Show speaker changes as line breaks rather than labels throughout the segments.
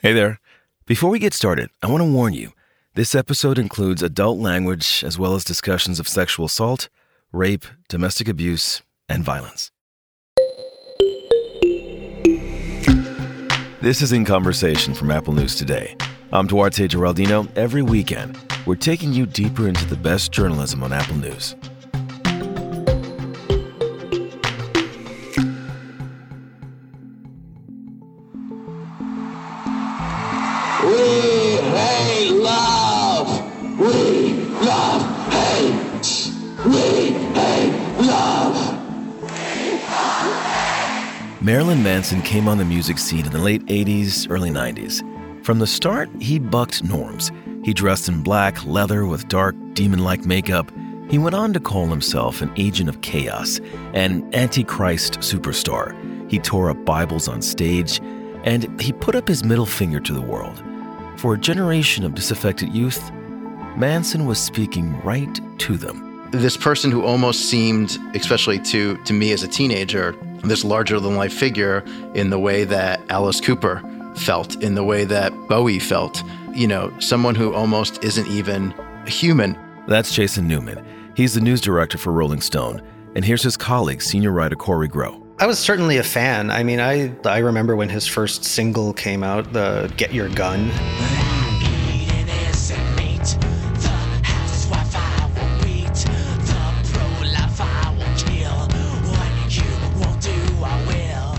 Hey there. Before we get started, I want to warn you this episode includes adult language as well as discussions of sexual assault, rape, domestic abuse, and violence. This is In Conversation from Apple News Today. I'm Duarte Geraldino. Every weekend, we're taking you deeper into the best journalism on Apple News.
We hate love. We love hate. We hate love.
Marilyn Manson came on the music scene in the late 80s, early 90s. From the start, he bucked norms. He dressed in black leather with dark, demon like makeup. He went on to call himself an agent of chaos, an antichrist superstar. He tore up Bibles on stage, and he put up his middle finger to the world. For a generation of disaffected youth, Manson was speaking right to them.
this person who almost seemed, especially to to me as a teenager, this larger than life figure in the way that Alice Cooper felt, in the way that Bowie felt. You know, someone who almost isn't even human.
That's Jason Newman. He's the news director for Rolling Stone. And here's his colleague, senior writer Kory Grow.
I was certainly a fan. I mean, I I remember when his first single came out, the "Get Your Gun."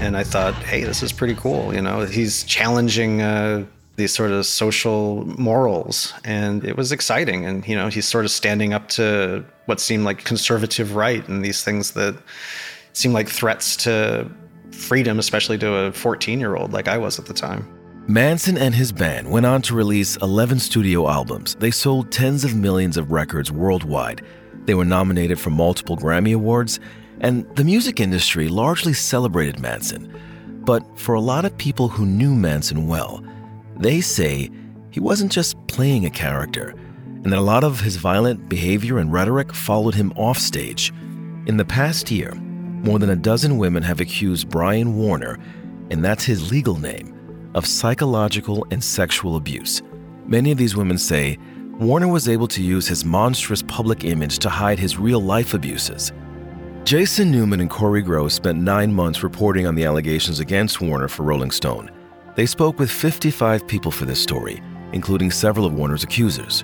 And I thought, hey, this is pretty cool. You know, he's challenging uh, these sort of social morals, and it was exciting. And you know, he's sort of standing up to what seemed like conservative right and these things that seemed like threats to freedom, especially to a 14 year old like I was at the time.
Manson and his band went on to release 11 studio albums. They sold tens of millions of records worldwide. They were nominated for multiple Grammy Awards, and the music industry largely celebrated Manson. But for a lot of people who knew Manson well, they say he wasn't just playing a character, and that a lot of his violent behavior and rhetoric followed him offstage. In the past year, more than a dozen women have accused Brian Warner, and that's his legal name, of psychological and sexual abuse. Many of these women say Warner was able to use his monstrous public image to hide his real life abuses. Jason Newman and Kory Grow spent nine months reporting on the allegations against Warner for Rolling Stone. They spoke with 55 people for this story, including several of Warner's accusers.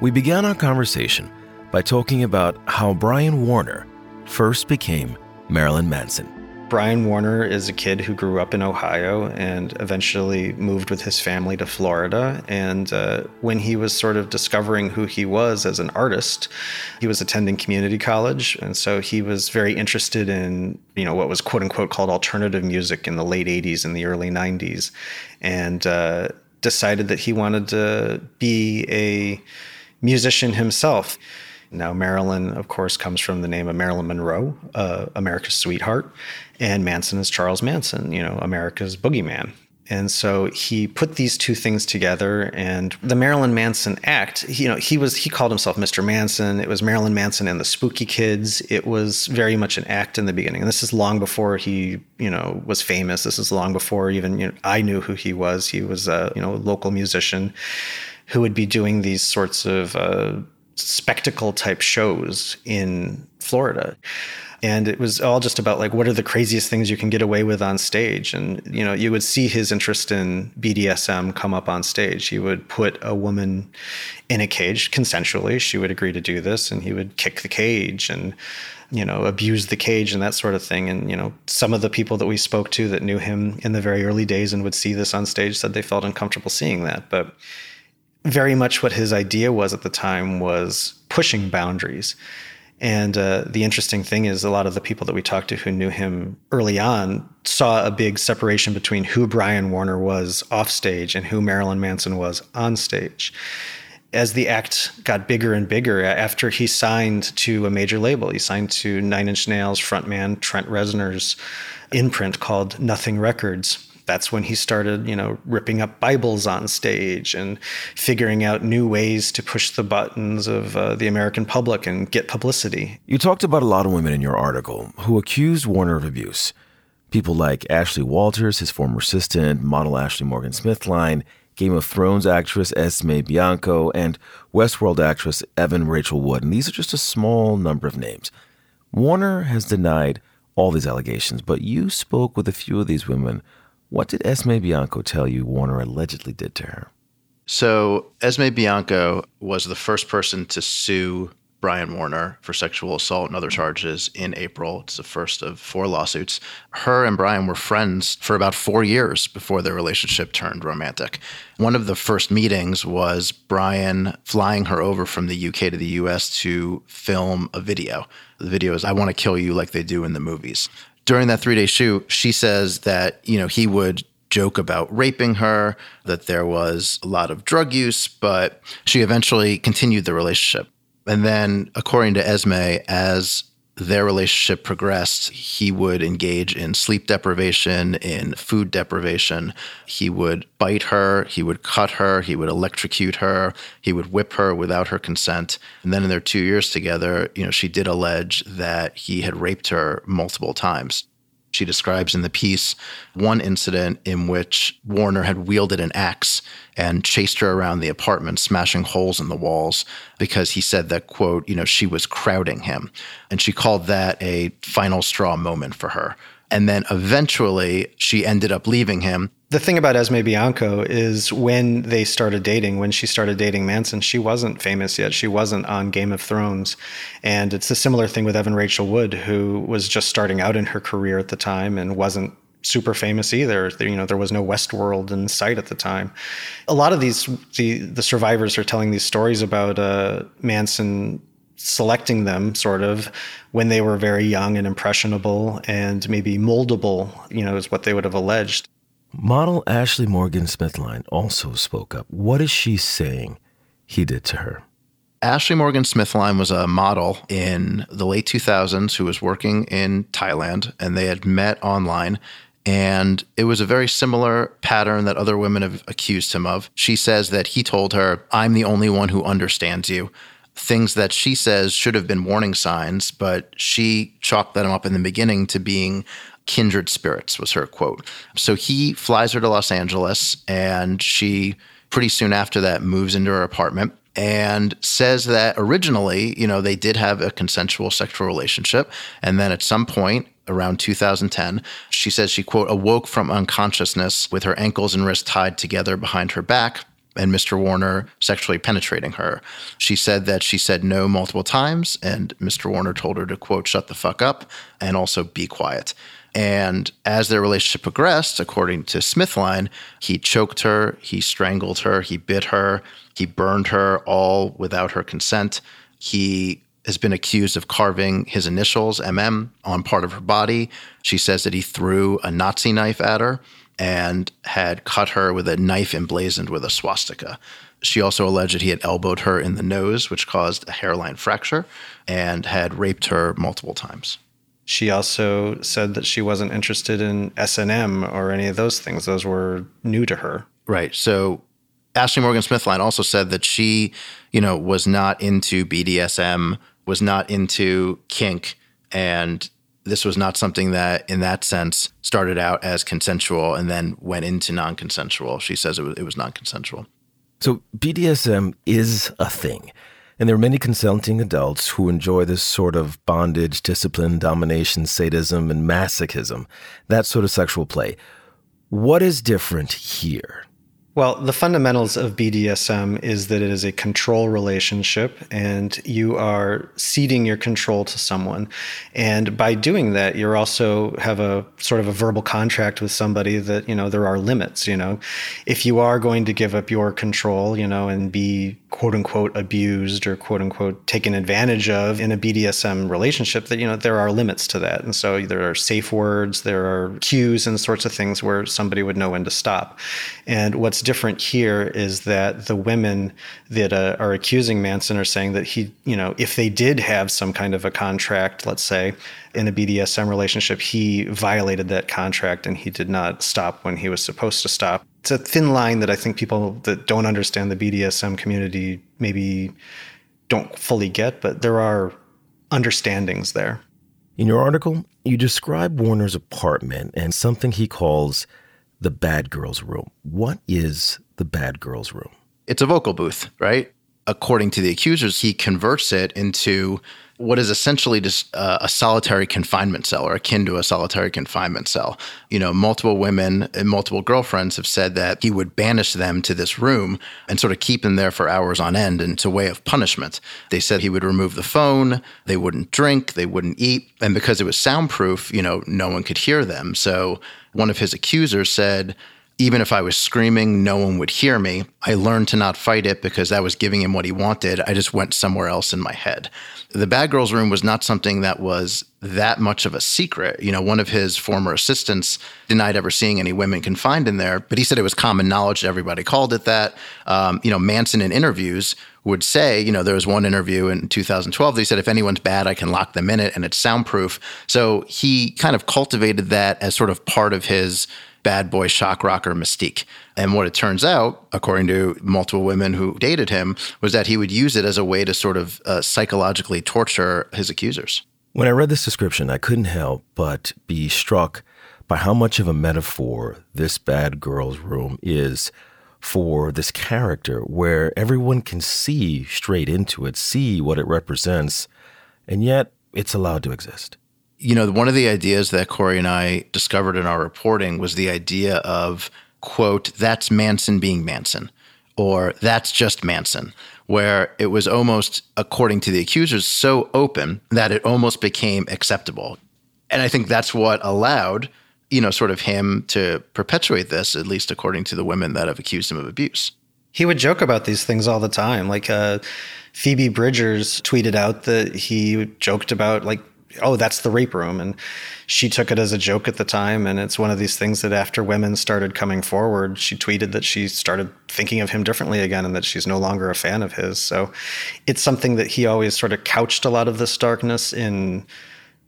We began our conversation by talking about how Brian Warner first became Marilyn Manson.
Brian Warner is a kid who grew up in Ohio and eventually moved with his family to Florida. And uh, when he was sort of discovering who he was as an artist, he was attending community college, and so he was very interested in you know what was quote unquote called alternative music in the late '80s and the early '90s, and uh, decided that he wanted to be a musician himself. Now, Marilyn, of course, comes from the name of Marilyn Monroe, uh, America's sweetheart, and Manson is Charles Manson, you know, America's boogeyman. And so he put these two things together, and the Marilyn Manson act. You know, he was he called himself Mr. Manson. It was Marilyn Manson and the Spooky Kids. It was very much an act in the beginning. And this is long before he, you know, was famous. This is long before even you know, I knew who he was. He was a you know local musician who would be doing these sorts of uh, spectacle type shows in Florida. And it was all just about like what are the craziest things you can get away with on stage. And you know, you would see his interest in BDSM come up on stage. He would put a woman in a cage consensually. She would agree to do this, and he would kick the cage and you know abuse the cage and that sort of thing. And you know, some of the people that we spoke to that knew him in the very early days and would see this on stage said they felt uncomfortable seeing that, but very much what his idea was at the time was pushing boundaries. And uh, the interesting thing is, a lot of the people that we talked to who knew him early on saw a big separation between who Brian Warner was off stage and who Marilyn Manson was on stage. As the act got bigger and bigger, after he signed to a major label, he signed to Nine Inch Nails frontman Trent Reznor's imprint called Nothing Records that's when he started, you know, ripping up Bibles on stage and figuring out new ways to push the buttons of uh, the American public and get publicity.
You talked about a lot of women in your article who accused Warner of abuse. People like Ashley Walters, his former assistant, model Ashley Morgan Smithline, Game of Thrones actress Esme Bianco, and Westworld actress Evan Rachel Wood. And these are just a small number of names. Warner has denied all these allegations, but you spoke with a few of these women. What did Esme Bianco tell you Warner allegedly did to her?
So, Esme Bianco was the first person to sue Brian Warner for sexual assault and other charges in April. It's the first of four lawsuits. Her and Brian were friends for about four years before their relationship turned romantic. One of the first meetings was Brian flying her over from the UK to the US to film a video. The video is I Want to Kill You Like They Do in the Movies. During that three day shoot, she says that, you know, he would joke about raping her, that there was a lot of drug use, but she eventually continued the relationship. And then, according to Esme, as their relationship progressed, he would engage in sleep deprivation, in food deprivation. He would bite her, he would cut her, he would electrocute her, he would whip her without her consent. And then in their two years together, you know, she did allege that he had raped her multiple times. She describes in the piece one incident in which Warner had wielded an axe and chased her around the apartment, smashing holes in the walls because he said that, quote, you know, she was crowding him. And she called that a final straw moment for her. And then eventually she ended up leaving him
the thing about Esme Bianco is when they started dating, when she started dating Manson, she wasn't famous yet. She wasn't on Game of Thrones. And it's a similar thing with Evan Rachel Wood, who was just starting out in her career at the time and wasn't super famous either. You know, there was no Westworld in sight at the time. A lot of these, the, the survivors are telling these stories about uh, Manson selecting them sort of when they were very young and impressionable and maybe moldable, you know, is what they would have alleged.
Model Ashley Morgan Smithline also spoke up. What is she saying he did to her?
Ashley Morgan Smithline was a model in the late 2000s who was working in Thailand, and they had met online. And it was a very similar pattern that other women have accused him of. She says that he told her, I'm the only one who understands you. Things that she says should have been warning signs, but she chalked them up in the beginning to being kindred spirits, was her quote. So he flies her to Los Angeles, and she pretty soon after that moves into her apartment and says that originally, you know, they did have a consensual sexual relationship. And then at some point, around 2010, she says she, quote, awoke from unconsciousness with her ankles and wrists tied together behind her back and Mr. Warner sexually penetrating her. She said that she said no multiple times, and Mr. Warner told her to, quote, shut the fuck up and also be quiet. And as their relationship progressed, according to Smithline, he choked her, he strangled her, he bit her, he burned her, all without her consent. He has been accused of carving his initials, MM, on part of her body. She says that he threw a Nazi knife at her and had cut her with a knife emblazoned with a swastika. She also alleged that he had elbowed her in the nose, which caused a hairline fracture, and had raped her multiple times.
She also said that she wasn't interested in S&M or any of those things. Those were new to her.
Right. So Ashley Morgan Smithline also said that she, you know, was not into BDSM, was not into kink, and this was not something that, in that sense, started out as consensual and then went into non-consensual. She says it was, it was non-consensual.
So BDSM is a thing. And there are many consenting adults who enjoy this sort of bondage, discipline, domination, sadism, and masochism, that sort of sexual play. What is different here?
Well, the fundamentals of BDSM is that it is a control relationship and you are ceding your control to someone. And by doing that, you're also have a sort of a verbal contract with somebody that, you know, there are limits, you know. If you are going to give up your control, you know, and be quote unquote abused or quote unquote taken advantage of in a BDSM relationship, that, you know, there are limits to that. And so there are safe words, there are cues and sorts of things where somebody would know when to stop. And what's different here is that the women that uh, are accusing Manson are saying that he, you know, if they did have some kind of a contract, let's say, in a BDSM relationship, he violated that contract and he did not stop when he was supposed to stop. It's a thin line that I think people that don't understand the BDSM community maybe don't fully get, but there are understandings there.
In your article, you describe Warner's apartment and something he calls the bad girl's room. What is the bad girl's room?
It's a vocal booth, right? According to the accusers, he converts it into what is essentially just uh, a solitary confinement cell or akin to a solitary confinement cell. You know, multiple women and multiple girlfriends have said that he would banish them to this room and sort of keep them there for hours on end. And it's a way of punishment. They said he would remove the phone, they wouldn't drink, they wouldn't eat. And because it was soundproof, you know, no one could hear them. So one of his accusers said, even if I was screaming, no one would hear me. I learned to not fight it because that was giving him what he wanted. I just went somewhere else in my head. The bad girl's room was not something that was that much of a secret. You know, one of his former assistants denied ever seeing any women confined in there, but he said it was common knowledge. Everybody called it that. Um, you know, Manson in interviews would say, you know, there was one interview in 2012. He said, if anyone's bad, I can lock them in it and it's soundproof. So he kind of cultivated that as sort of part of his bad boy shock rocker mystique. And what it turns out, according to multiple women who dated him, was that he would use it as a way to sort of uh, psychologically torture his accusers.
When I read this description, I couldn't help but be struck by how much of a metaphor this bad girl's room is for this character, where everyone can see straight into it, see what it represents, and yet it's allowed to exist
you know, one of the ideas that Kory and I discovered in our reporting was the idea of, quote, that's Manson being Manson, or that's just Manson, where it was almost, according to the accusers, so open that it almost became acceptable. And I think that's what allowed, you know, sort of him to perpetuate this, at least according to the women that have accused him of abuse.
He would joke about these things all the time. Like uh, Phoebe Bridgers tweeted out that he joked about like oh, that's the rape room. And she took it as a joke at the time. And it's one of these things that after women started coming forward, she tweeted that she started thinking of him differently again and that she's no longer a fan of his. So it's something that he always sort of couched a lot of this darkness in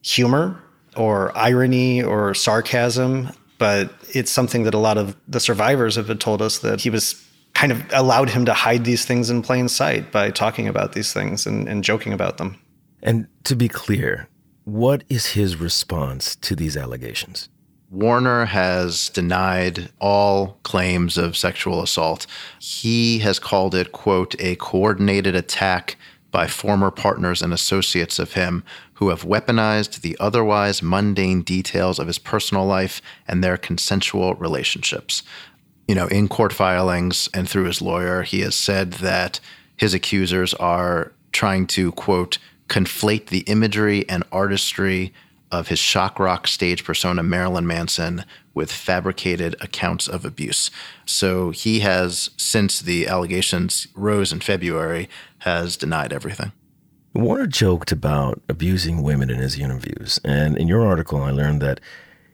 humor or irony or sarcasm. But it's something that a lot of the survivors have told us that he was kind of allowed him to hide these things in plain sight by talking about these things and, and joking about them.
And to be clear, what is his response to these allegations?
Warner has denied all claims of sexual assault. He has called it, quote, a coordinated attack by former partners and associates of him who have weaponized the otherwise mundane details of his personal life and their consensual relationships. You know, in court filings and through his lawyer, he has said that his accusers are trying to, quote, conflate the imagery and artistry of his shock rock stage persona, Marilyn Manson, with fabricated accounts of abuse. So he has, since the allegations rose in February, has denied everything.
Warner joked about abusing women in his interviews. And in your article, I learned that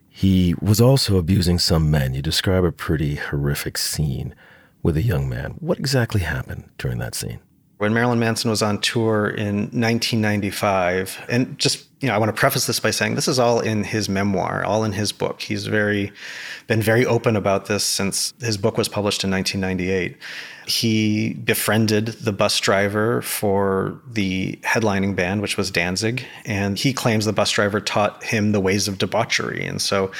he was also abusing some men. You describe a pretty horrific scene with a young man. What exactly happened during that scene?
When Marilyn Manson was on tour in 1995. And just, you know, I want to preface this by saying this is all in his memoir, all in his book. He's very been very open about this since his book was published in 1998 he befriended the bus driver for the headlining band, which was Danzig. And he claims the bus driver taught him the ways of debauchery. And so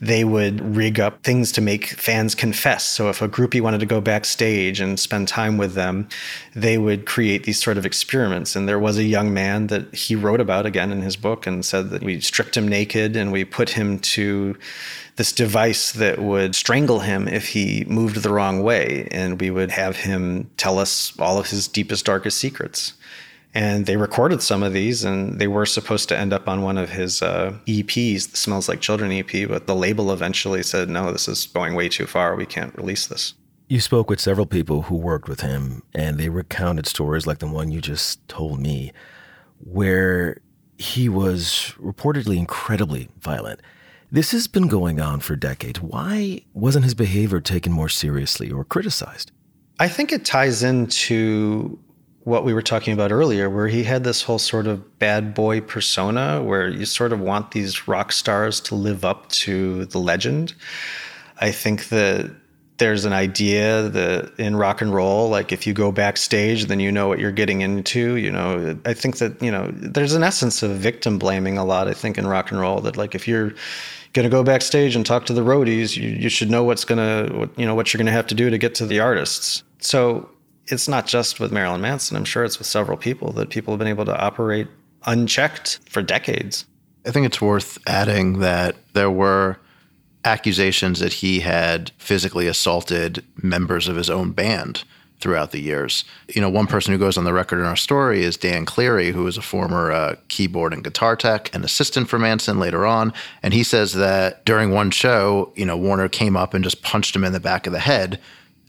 they would rig up things to make fans confess. So if a groupie wanted to go backstage and spend time with them, they would create these sort of experiments. And there was a young man that he wrote about again in his book and said that we stripped him naked and we put him to this device that would strangle him if he moved the wrong way. And we would have him tell us all of his deepest, darkest secrets. And they recorded some of these, and they were supposed to end up on one of his uh, EPs, the Smells Like Children EP, but the label eventually said, no, this is going way too far. We can't release this.
You spoke with several people who worked with him, and they recounted stories like the one you just told me, where he was reportedly incredibly violent. This has been going on for decades. Why wasn't his behavior taken more seriously or criticized?
I think it ties into what we were talking about earlier, where he had this whole sort of bad boy persona where you sort of want these rock stars to live up to the legend. I think that there's an idea that in rock and roll, like if you go backstage, then you know what you're getting into. You know, I think that, you know, there's an essence of victim blaming a lot, I think, in rock and roll that like if you're going to go backstage and talk to the roadies, you, you should know what's going to, you know, what you're going to have to do to get to the artists. So it's not just with Marilyn Manson. I'm sure it's with several people that people have been able to operate unchecked for decades.
I think it's worth adding that there were accusations that he had physically assaulted members of his own band throughout the years. You know, one person who goes on the record in our story is Dan Cleary, who was a former uh, keyboard and guitar tech and assistant for Manson later on. And he says that during one show, you know, Warner came up and just punched him in the back of the head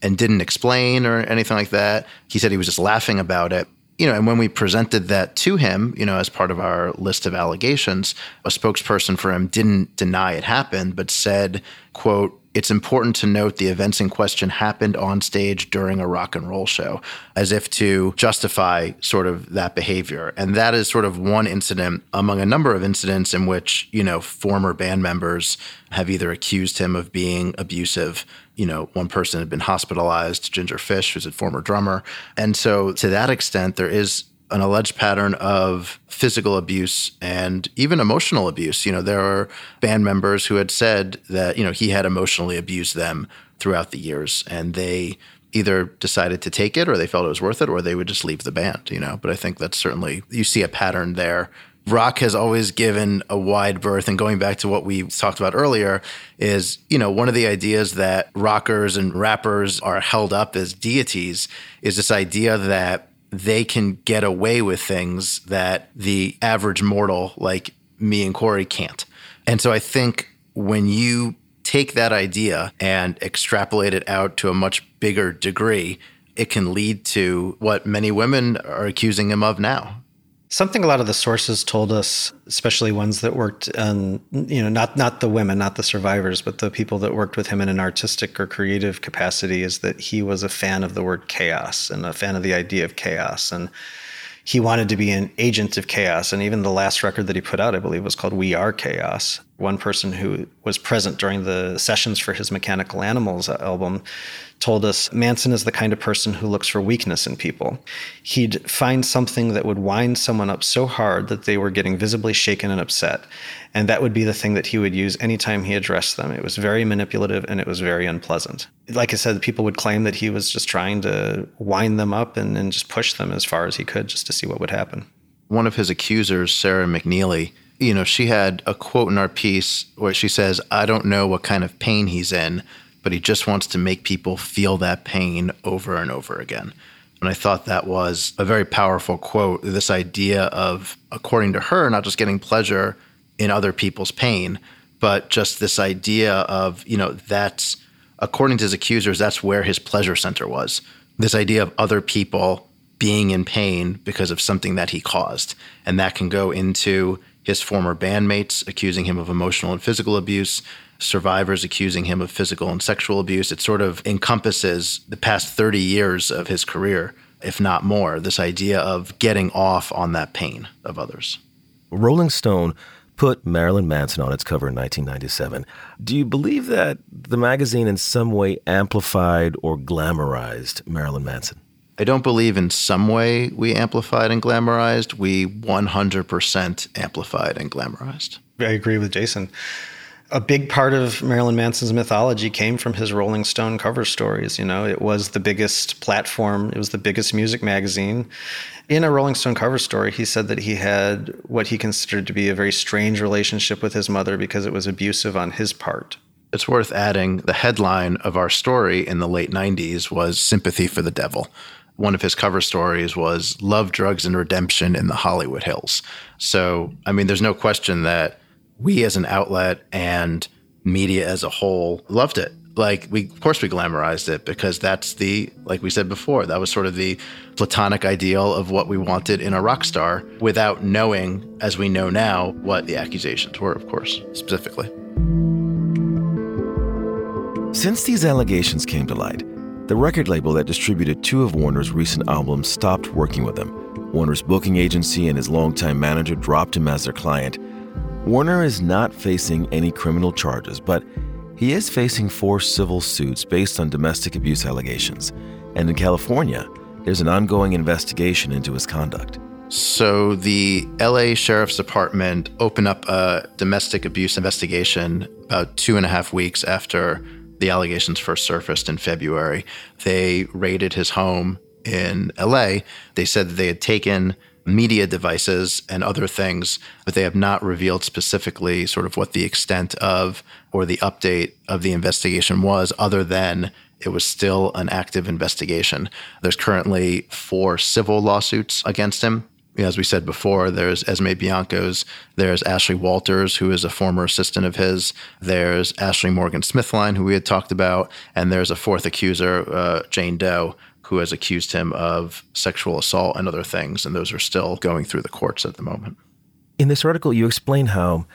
and didn't explain or anything like that. He said he was just laughing about it you know, and when we presented that to him, you know, as part of our list of allegations, a spokesperson for him didn't deny it happened, but said, quote, it's important to note the events in question happened on stage during a rock and roll show, as if to justify sort of that behavior. And that is sort of one incident among a number of incidents in which, you know, former band members have either accused him of being abusive. You know, one person had been hospitalized, Ginger Fish, who's a former drummer. And so to that extent, there is an alleged pattern of physical abuse and even emotional abuse. You know, there are band members who had said that, you know, he had emotionally abused them throughout the years and they either decided to take it or they felt it was worth it or they would just leave the band, you know. But I think that's certainly, you see a pattern there. Rock has always given a wide berth. And going back to what we talked about earlier, is, you know, one of the ideas that rockers and rappers are held up as deities is this idea that they can get away with things that the average mortal like me and Kory can't. And so I think when you take that idea and extrapolate it out to a much bigger degree, it can lead to what many women are accusing him of now
Something a lot of the sources told us, especially ones that worked on, you know, not not the women, not the survivors, but the people that worked with him in an artistic or creative capacity, is that he was a fan of the word chaos and a fan of the idea of chaos. And he wanted to be an agent of chaos. And even the last record that he put out, I believe, was called We Are Chaos. One person who was present during the sessions for his Mechanical Animals album told us Manson is the kind of person who looks for weakness in people. He'd find something that would wind someone up so hard that they were getting visibly shaken and upset. And that would be the thing that he would use anytime he addressed them. It was very manipulative and it was very unpleasant. Like I said, people would claim that he was just trying to wind them up and, and just push them as far as he could just to see what would happen.
One of his accusers, Sarah McNeely, you know, she had a quote in our piece where she says, I don't know what kind of pain he's in, but he just wants to make people feel that pain over and over again. And I thought that was a very powerful quote. This idea of, according to her, not just getting pleasure in other people's pain, but just this idea of, you know, that's, according to his accusers, that's where his pleasure center was. This idea of other people being in pain because of something that he caused. And that can go into his former bandmates accusing him of emotional and physical abuse, survivors accusing him of physical and sexual abuse. It sort of encompasses the past 30 years of his career, if not more, this idea of getting off on that pain of others.
Rolling Stone put Marilyn Manson on its cover in 1997. Do you believe that the magazine in some way amplified or glamorized Marilyn Manson?
I don't believe in some way we amplified and glamorized. We 100% amplified and glamorized.
I agree with Jason a big part of Marilyn Manson's mythology came from his Rolling Stone cover stories. You know, it was the biggest platform, it was the biggest music magazine. In a Rolling Stone cover story, he said that he had what he considered to be a very strange relationship with his mother because it was abusive on his part.
It's worth adding the headline of our story in the late 90s was Sympathy for the Devil one of his cover stories was Love, Drugs, and Redemption in the Hollywood Hills. So, I mean, there's no question that we as an outlet and media as a whole loved it. Like we, of course, we glamorized it because that's the, like we said before, that was sort of the platonic ideal of what we wanted in a rock star without knowing, as we know now, what the accusations were, of course, specifically.
Since these allegations came to light, the record label that distributed two of Warner's recent albums stopped working with him. Warner's booking agency and his longtime manager dropped him as their client, Warner is not facing any criminal charges, but he is facing four civil suits based on domestic abuse allegations. And in California, there's an ongoing investigation into his conduct.
So the LA Sheriff's Department opened up a domestic abuse investigation about two and a half weeks after the allegations first surfaced in February. They raided his home in LA. They said that they had taken media devices and other things, but they have not revealed specifically sort of what the extent of or the update of the investigation was, other than it was still an active investigation. There's currently four civil lawsuits against him as we said before, there's Esme Bianco's, there's Ashley Walters, who is a former assistant of his, there's Ashley Morgan Smithline, who we had talked about, and there's a fourth accuser, uh, Jane Doe, who has accused him of sexual assault and other things, and those are still going through the courts at the moment.
In this article, you explain how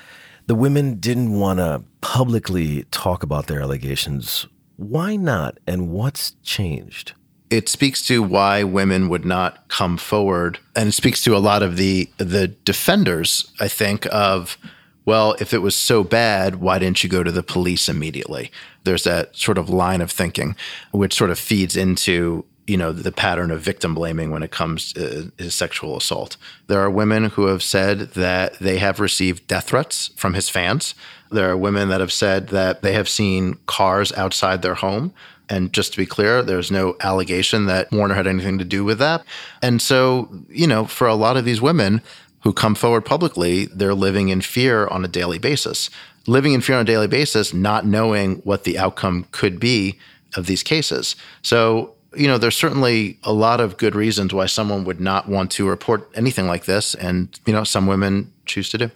the women didn't want to publicly talk about their allegations. Why not, and what's changed?
It speaks to why women would not come forward and it speaks to a lot of the the defenders i think of well if it was so bad why didn't you go to the police immediately? There's that sort of line of thinking which sort of feeds into you know the pattern of victim blaming when it comes uh, to his sexual assault. There are women who have said that they have received death threats from his fans. There are women that have said that they have seen cars outside their home and just to be clear, there's no allegation that Warner had anything to do with that. And so, you know, for a lot of these women who come forward publicly, they're living in fear on a daily basis. Living in fear on a daily basis, not knowing what the outcome could be of these cases. So, you know, there's certainly a lot of good reasons why someone would not want to report anything like this. And, you know, some women choose to do.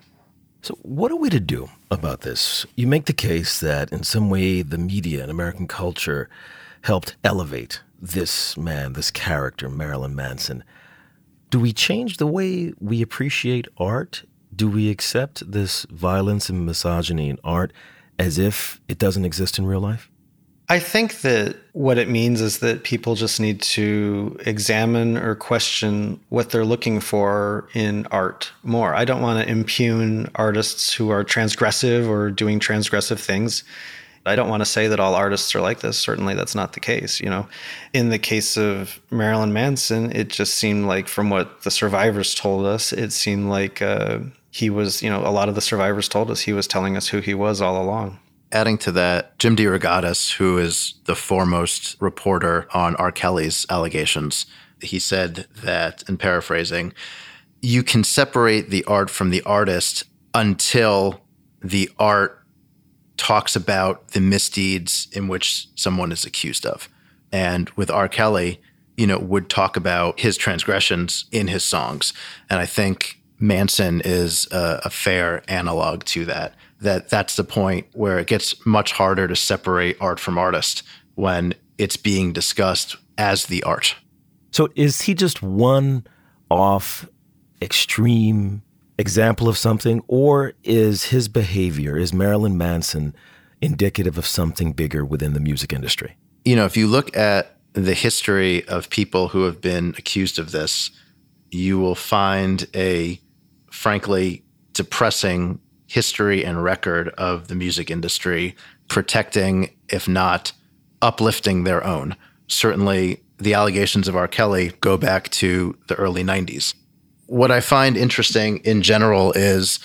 So, what are we to do about this? You make the case that in some way the media and American culture helped elevate this man, this character, Marilyn Manson. Do we change the way we appreciate art? Do we accept this violence and misogyny in art as if it doesn't exist in real life?
I think that what it means is that people just need to examine or question what they're looking for in art more. I don't want to impugn artists who are transgressive or doing transgressive things. I don't want to say that all artists are like this. Certainly, that's not the case. You know, in the case of Marilyn Manson, it just seemed like, from what the survivors told us, it seemed like uh, he was. You know, a lot of the survivors told us he was telling us who he was all along
adding to that, Jim DeRogatis, who is the foremost reporter on R. Kelly's allegations, he said that, in paraphrasing, you can separate the art from the artist until the art talks about the misdeeds in which someone is accused of. And with R. Kelly, you know, would talk about his transgressions in his songs. And I think Manson is a, a fair analog to that that that's the point where it gets much harder to separate art from artist when it's being discussed as the art.
So is he just one off extreme example of something or is his behavior is Marilyn Manson indicative of something bigger within the music industry?
You know, if you look at the history of people who have been accused of this, you will find a frankly depressing history and record of the music industry protecting, if not uplifting their own. Certainly, the allegations of R. Kelly go back to the early 90s. What I find interesting in general is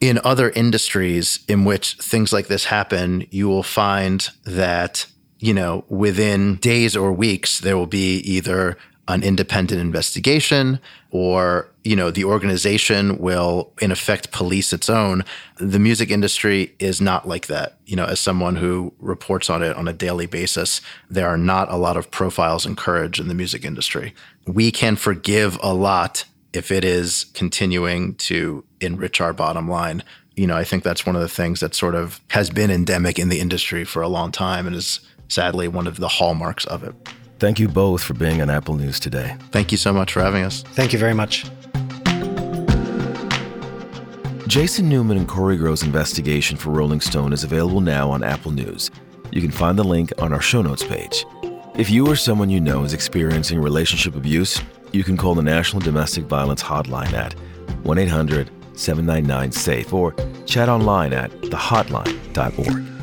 in other industries in which things like this happen, you will find that, you know, within days or weeks, there will be either an independent investigation or you know the organization will in effect police its own the music industry is not like that. You know as someone who reports on it on a daily basis there are not a lot of profiles and courage in the music industry. We can forgive a lot if it is continuing to enrich our bottom line. You know i think that's one of the things that sort of has been endemic in the industry for a long time and is sadly one of the hallmarks of it
Thank you both for being on Apple News today.
Thank you so much for having us.
Thank you very much.
Jason Newman and Kory Grow's investigation for Rolling Stone is available now on Apple News. You can find the link on our show notes page. If you or someone you know is experiencing relationship abuse, you can call the National Domestic Violence Hotline at 1 800 799 SAFE or chat online at thehotline.org.